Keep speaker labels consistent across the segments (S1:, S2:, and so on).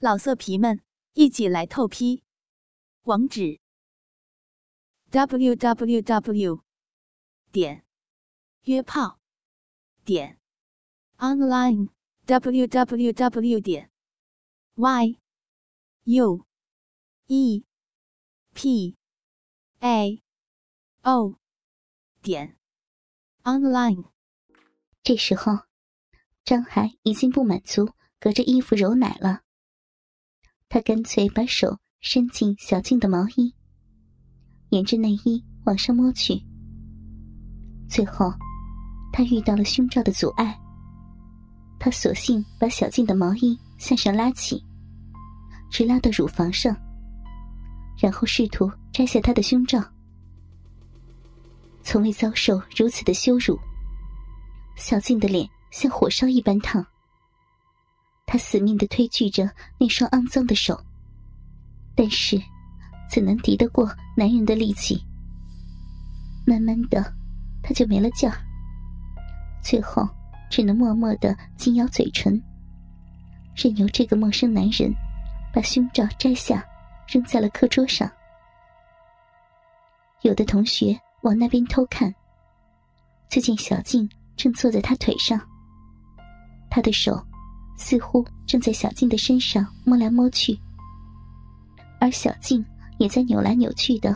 S1: 老色皮们，一起来透批！网址：w w w 点约炮点 online w w w 点 y u e p a o 点 online。
S2: 这时候，张海已经不满足隔着衣服揉奶了。他干脆把手伸进小静的毛衣，沿着内衣往上摸去。最后，他遇到了胸罩的阻碍，他索性把小静的毛衣向上拉起，直拉到乳房上，然后试图摘下她的胸罩。从未遭受如此的羞辱，小静的脸像火烧一般烫。他死命的推拒着那双肮脏的手，但是怎能敌得过男人的力气？慢慢的，他就没了劲儿，最后只能默默的紧咬嘴唇，任由这个陌生男人把胸罩摘下，扔在了课桌上。有的同学往那边偷看，就见小静正坐在他腿上，他的手。似乎正在小静的身上摸来摸去，而小静也在扭来扭去的，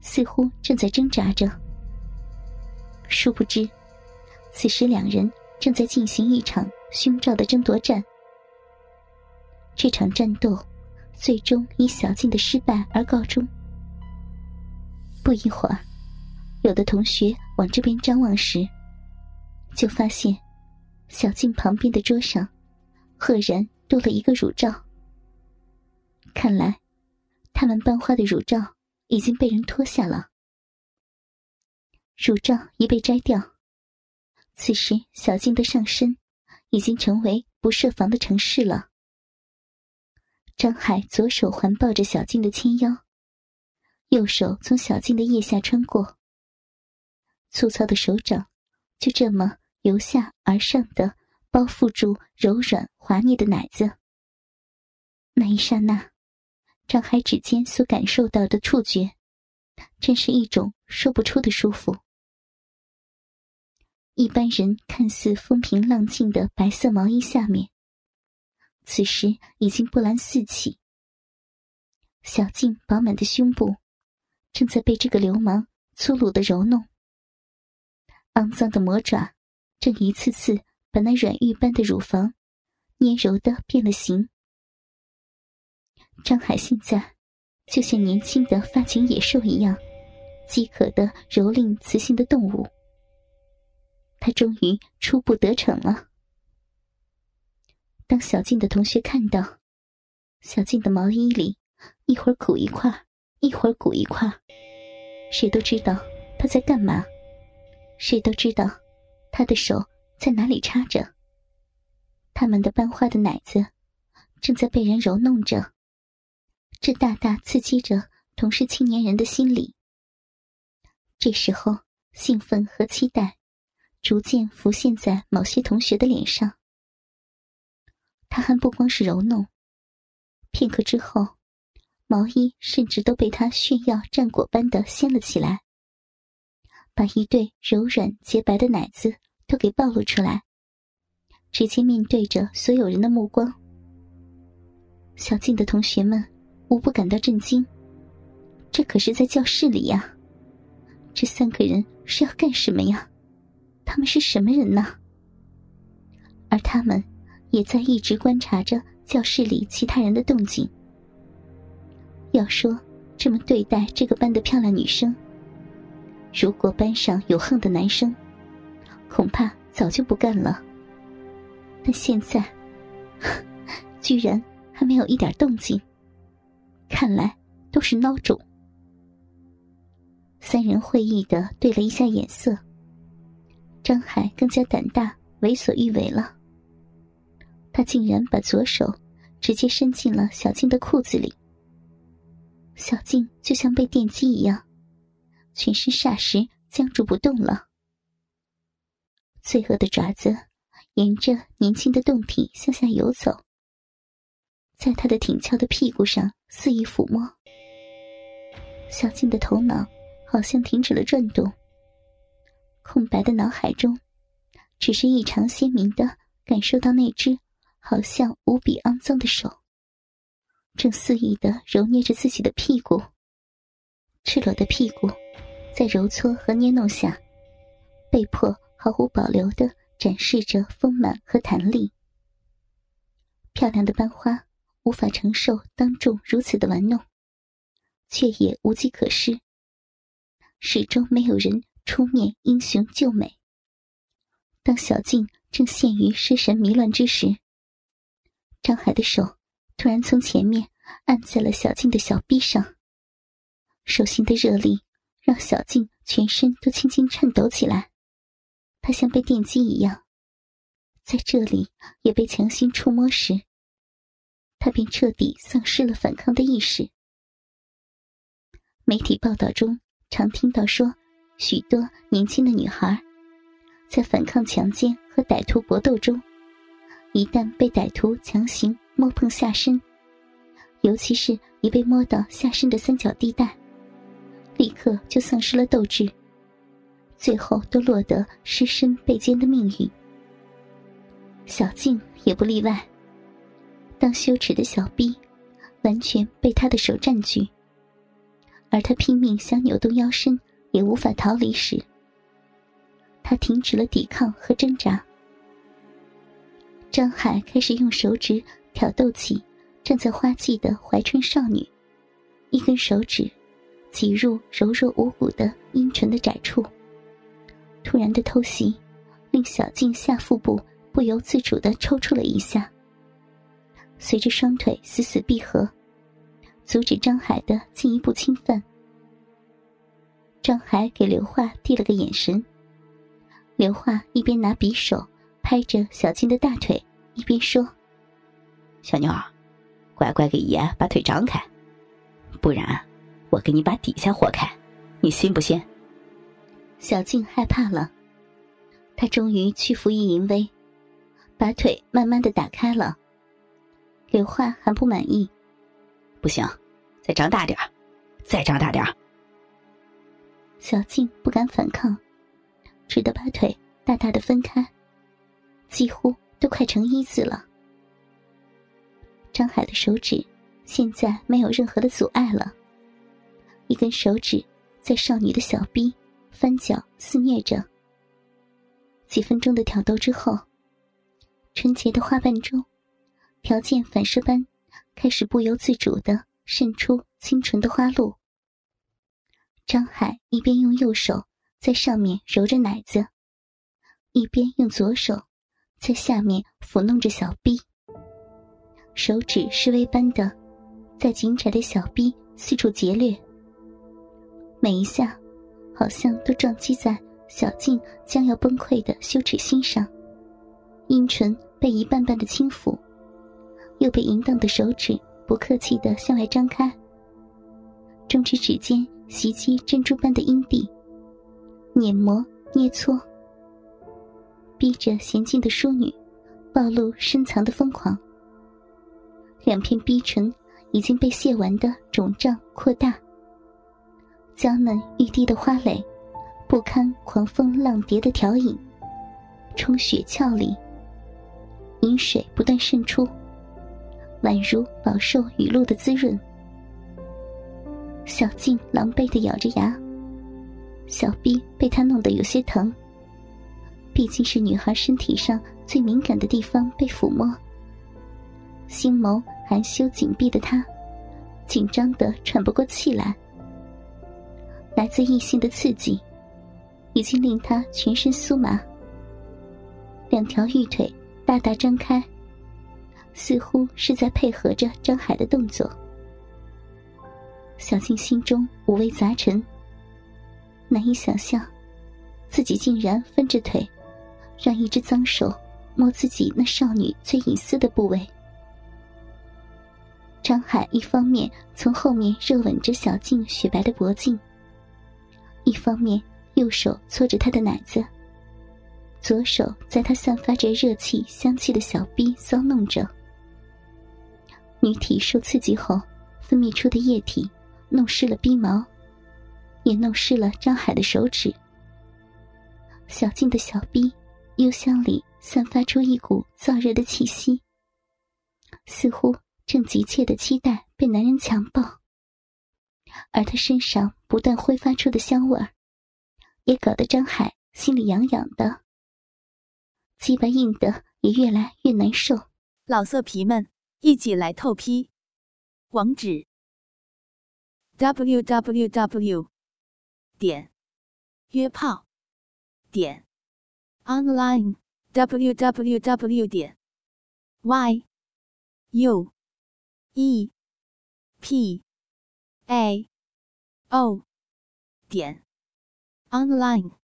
S2: 似乎正在挣扎着。殊不知，此时两人正在进行一场胸罩的争夺战。这场战斗最终以小静的失败而告终。不一会儿，有的同学往这边张望时，就发现小静旁边的桌上。赫然多了一个乳罩，看来他们班花的乳罩已经被人脱下了。乳罩已被摘掉，此时小静的上身已经成为不设防的城市了。张海左手环抱着小静的纤腰，右手从小静的腋下穿过，粗糙的手掌就这么由下而上的。包覆住柔软滑腻的奶子。那一刹那，张海指尖所感受到的触觉，真是一种说不出的舒服。一般人看似风平浪静的白色毛衣下面，此时已经波澜四起。小静饱满的胸部，正在被这个流氓粗鲁的揉弄。肮脏的魔爪，正一次次。把那软玉般的乳房捏揉的变了形。张海现在就像年轻的发情野兽一样，饥渴的蹂躏雌性的动物。他终于初步得逞了。当小静的同学看到小静的毛衣里一会儿鼓一块，一会儿鼓一块，谁都知道他在干嘛，谁都知道他的手。在哪里插着？他们的班花的奶子正在被人揉弄着，这大大刺激着同是青年人的心理。这时候，兴奋和期待逐渐浮现在某些同学的脸上。他还不光是揉弄，片刻之后，毛衣甚至都被他炫耀战果般的掀了起来，把一对柔软洁白的奶子。都给暴露出来，直接面对着所有人的目光。小静的同学们无不感到震惊，这可是在教室里呀！这三个人是要干什么呀？他们是什么人呢？而他们也在一直观察着教室里其他人的动静。要说这么对待这个班的漂亮女生，如果班上有横的男生。恐怕早就不干了，但现在 居然还没有一点动静，看来都是孬种。三人会意的对了一下眼色，张海更加胆大，为所欲为了。他竟然把左手直接伸进了小静的裤子里，小静就像被电击一样，全身霎时僵住不动了。罪恶的爪子沿着年轻的胴体向下游走，在他的挺翘的屁股上肆意抚摸。小静的头脑好像停止了转动，空白的脑海中，只是异常鲜明的感受到那只好像无比肮脏的手，正肆意的揉捏着自己的屁股。赤裸的屁股，在揉搓和捏弄下，被迫毫无保留的展示着丰满和弹力。漂亮的班花无法承受当众如此的玩弄，却也无计可施。始终没有人出面英雄救美。当小静正陷于失神迷乱之时，张海的手突然从前面按在了小静的小臂上。手心的热力让小静全身都轻轻颤抖起来，他像被电击一样，在这里也被强行触摸时，他便彻底丧失了反抗的意识。媒体报道中常听到说，许多年轻的女孩在反抗强奸和歹徒搏斗中，一旦被歹徒强行摸碰下身，尤其是一被摸到下身的三角地带。立刻就丧失了斗志，最后都落得尸身被奸的命运。小静也不例外。当羞耻的小臂完全被他的手占据，而他拼命想扭动腰身也无法逃离时，他停止了抵抗和挣扎。张海开始用手指挑逗起站在花季的怀春少女，一根手指。挤入柔弱无骨的阴唇的窄处，突然的偷袭，令小静下腹部不由自主的抽搐了一下。随着双腿死死闭合，阻止张海的进一步侵犯。张海给刘化递了个眼神，刘化一边拿匕首拍着小静的大腿，一边说：“
S3: 小妞儿，乖乖给爷把腿张开，不然。”我给你把底下豁开，你信不信？
S2: 小静害怕了，她终于屈服于淫威，把腿慢慢的打开了。刘焕还不满意，
S3: 不行，再张大点再张大点
S2: 小静不敢反抗，只得把腿大大的分开，几乎都快成一字了。张海的手指现在没有任何的阻碍了。一根手指在少女的小臂翻搅肆虐着。几分钟的挑逗之后，纯洁的花瓣中，条件反射般开始不由自主的渗出清纯的花露。张海一边用右手在上面揉着奶子，一边用左手在下面抚弄着小臂，手指示威般的在紧窄的小臂四处劫掠。每一下，好像都撞击在小静将要崩溃的羞耻心上。阴唇被一瓣瓣的轻抚，又被淫荡的手指不客气的向外张开。中指指尖袭击珍珠般的阴蒂，碾磨捏搓，逼着娴静的淑女暴露深藏的疯狂。两片逼唇已经被泄完的肿胀扩大。娇嫩欲滴的花蕾，不堪狂风浪蝶的调引，充血俏里，饮水不断渗出，宛如饱受雨露的滋润。小静狼狈的咬着牙，小臂被他弄得有些疼。毕竟是女孩身体上最敏感的地方被抚摸，心眸含羞紧闭的她，紧张的喘不过气来。来自异性的刺激，已经令他全身酥麻。两条玉腿大大张开，似乎是在配合着张海的动作。小静心中五味杂陈，难以想象，自己竟然分着腿，让一只脏手摸自己那少女最隐私的部位。张海一方面从后面热吻着小静雪白的脖颈。一方面，右手搓着她的奶子，左手在她散发着热气、香气的小臂搔弄着。女体受刺激后分泌出的液体，弄湿了逼毛，也弄湿了张海的手指。小静的小臂幽香里散发出一股燥热的气息，似乎正急切的期待被男人强暴。而他身上不断挥发出的香味儿，也搞得张海心里痒痒的，鸡巴硬的也越来越难受。
S1: 老色皮们，一起来透批！网址：w w w. 点约炮点 online w w w. 点 y u e p a o 点 online。